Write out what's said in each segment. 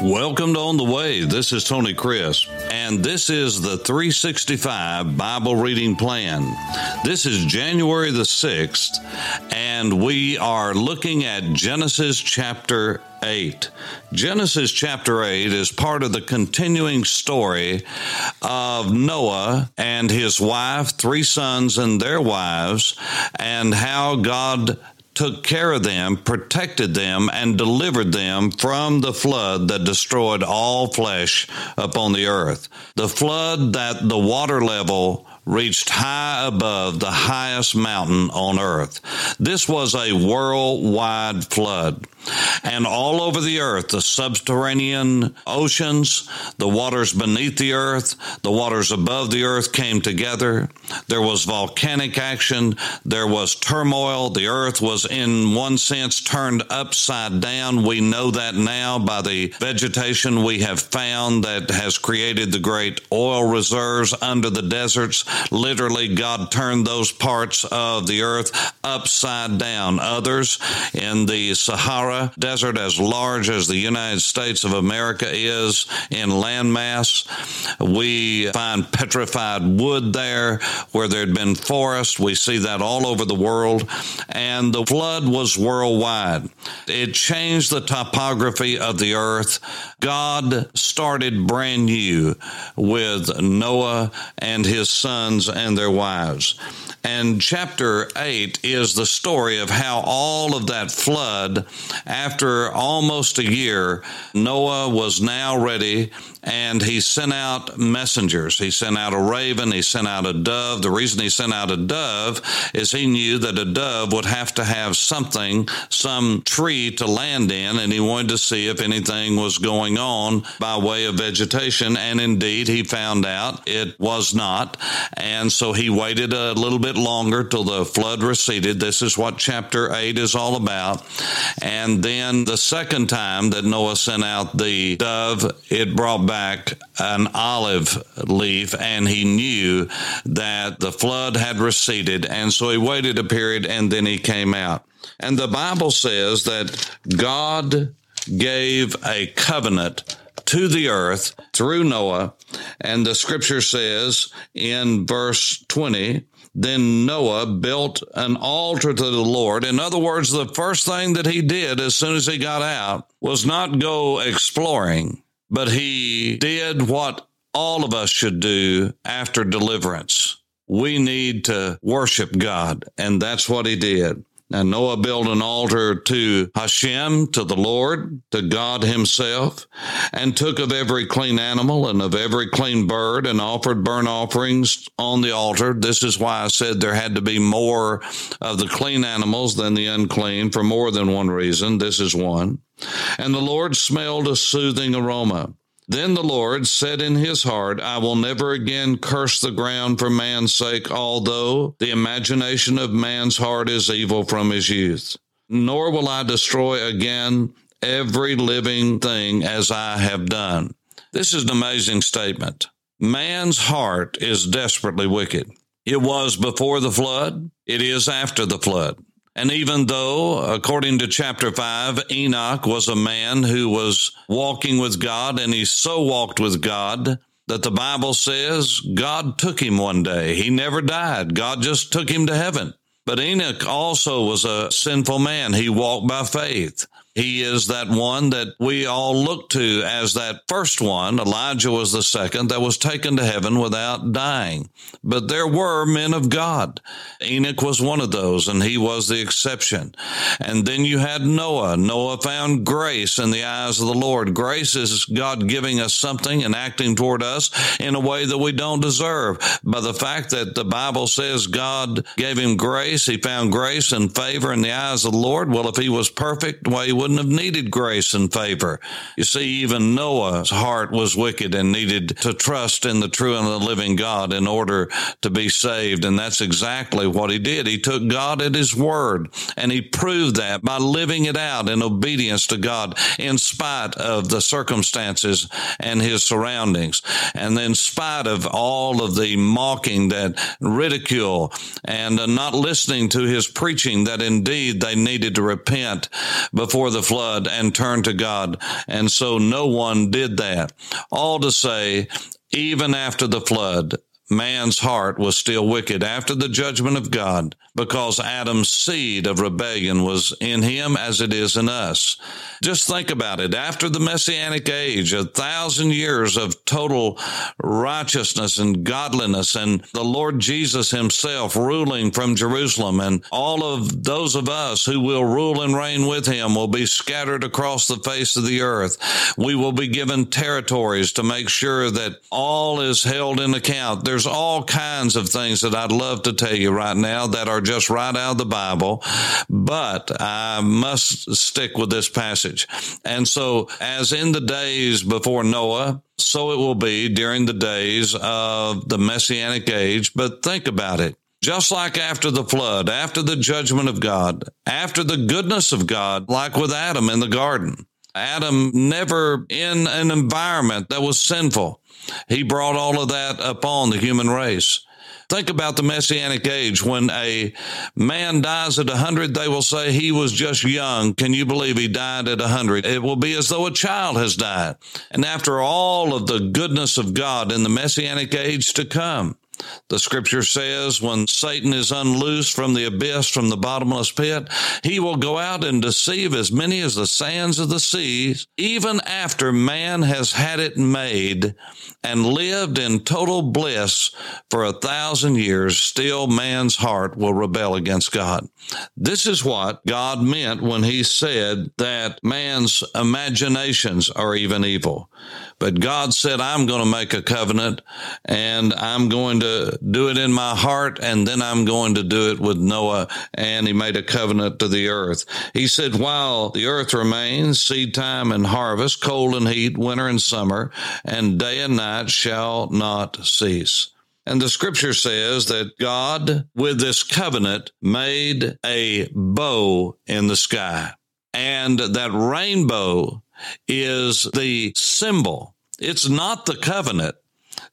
Welcome to On the Way. This is Tony Crisp, and this is the 365 Bible Reading Plan. This is January the 6th, and we are looking at Genesis chapter 8. Genesis chapter 8 is part of the continuing story of Noah and his wife, three sons, and their wives, and how God took care of them, protected them, and delivered them from the flood that destroyed all flesh upon the earth. The flood that the water level reached high above the highest mountain on earth. This was a worldwide flood. And all over the earth, the subterranean oceans, the waters beneath the earth, the waters above the earth came together. There was volcanic action. There was turmoil. The earth was, in one sense, turned upside down. We know that now by the vegetation we have found that has created the great oil reserves under the deserts. Literally, God turned those parts of the earth upside down. Others in the Sahara, Desert, as large as the United States of America is in landmass. We find petrified wood there where there'd been forests. We see that all over the world. And the flood was worldwide. It changed the topography of the earth. God started brand new with Noah and his sons and their wives. And chapter 8 is the story of how all of that flood, after almost a year, Noah was now ready and he sent out messengers. He sent out a raven, he sent out a dove. The reason he sent out a dove is he knew that a dove would have to have something, some tree to land in, and he wanted to see if anything was going on by way of vegetation. And indeed, he found out it was not. And so he waited a little bit longer till the flood receded. This is what chapter 8 is all about. And then the second time that Noah sent out the dove, it brought back an olive leaf and he knew that the flood had receded. And so he waited a period and then he came out. And the Bible says that God gave a covenant to the earth through Noah. And the scripture says in verse 20, then Noah built an altar to the Lord. In other words, the first thing that he did as soon as he got out was not go exploring, but he did what all of us should do after deliverance. We need to worship God, and that's what he did. And Noah built an altar to Hashem, to the Lord, to God himself, and took of every clean animal and of every clean bird and offered burnt offerings on the altar. This is why I said there had to be more of the clean animals than the unclean for more than one reason. This is one. And the Lord smelled a soothing aroma. Then the Lord said in his heart, I will never again curse the ground for man's sake, although the imagination of man's heart is evil from his youth. Nor will I destroy again every living thing as I have done. This is an amazing statement. Man's heart is desperately wicked. It was before the flood. It is after the flood. And even though, according to chapter 5, Enoch was a man who was walking with God, and he so walked with God that the Bible says God took him one day. He never died. God just took him to heaven. But Enoch also was a sinful man. He walked by faith. He is that one that we all look to as that first one. Elijah was the second that was taken to heaven without dying. But there were men of God. Enoch was one of those, and he was the exception. And then you had Noah. Noah found grace in the eyes of the Lord. Grace is God giving us something and acting toward us in a way that we don't deserve. By the fact that the Bible says God gave him grace, he found grace and favor in the eyes of the Lord. Well, if he was perfect, why he would wouldn't have needed grace and favor. You see, even Noah's heart was wicked and needed to trust in the true and the living God in order to be saved. And that's exactly what he did. He took God at his word and he proved that by living it out in obedience to God in spite of the circumstances and his surroundings. And in spite of all of the mocking that ridicule and not listening to his preaching that indeed they needed to repent before the flood and turn to God. And so no one did that. All to say, even after the flood, man's heart was still wicked after the judgment of God because Adam's seed of rebellion was in him as it is in us. Just think about it. After the Messianic age, a thousand years of total righteousness and godliness, and the Lord Jesus himself ruling from Jerusalem, and all of those of us who will rule and reign with him will be scattered across the face of the earth. We will be given territories to make sure that all is held in account. There's all kinds of things that I'd love to tell you right now that are just right out of the Bible, but I must stick with this passage. And so, as in the days before Noah, so it will be during the days of the Messianic age. But think about it. Just like after the flood, after the judgment of God, after the goodness of God, like with Adam in the garden. Adam never in an environment that was sinful. He brought all of that upon the human race. Think about the messianic age. When a man dies at a hundred, they will say he was just young. Can you believe he died at a hundred? It will be as though a child has died. And after all of the goodness of God in the messianic age to come, the scripture says when Satan is unloosed from the abyss, from the bottomless pit, he will go out and deceive as many as the sands of the seas, even after man has had it made and lived in total bliss for a thousand years, still man's heart will rebel against God. This is what God meant when he said that man's imaginations are even evil. But God said, I'm going to make a covenant and I'm going do it in my heart and then I'm going to do it with Noah. And he made a covenant to the earth. He said, while the earth remains, seed time and harvest, cold and heat, winter and summer, and day and night shall not cease. And the scripture says that God, with this covenant, made a bow in the sky. And that rainbow is the symbol. It's not the covenant.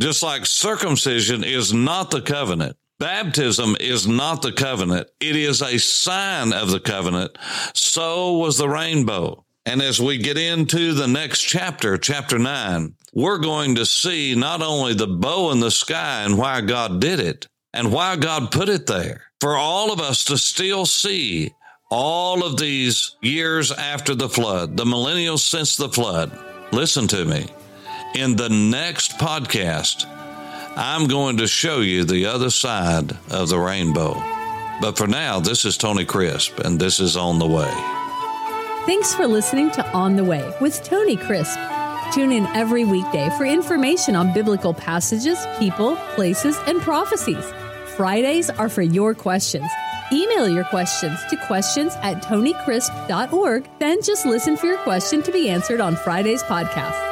Just like circumcision is not the covenant. Baptism is not the covenant. It is a sign of the covenant. So was the rainbow. And as we get into the next chapter, chapter nine, we're going to see not only the bow in the sky and why God did it and why God put it there for all of us to still see all of these years after the flood, the millennials since the flood, listen to me. In the next podcast, I'm going to show you the other side of the rainbow. But for now, this is Tony Crisp, and this is On the Way. Thanks for listening to On the Way with Tony Crisp. Tune in every weekday for information on biblical passages, people, places, and prophecies. Fridays are for your questions. Email your questions to questions at tonycrisp.org. Then just listen for your question to be answered on Friday's podcast.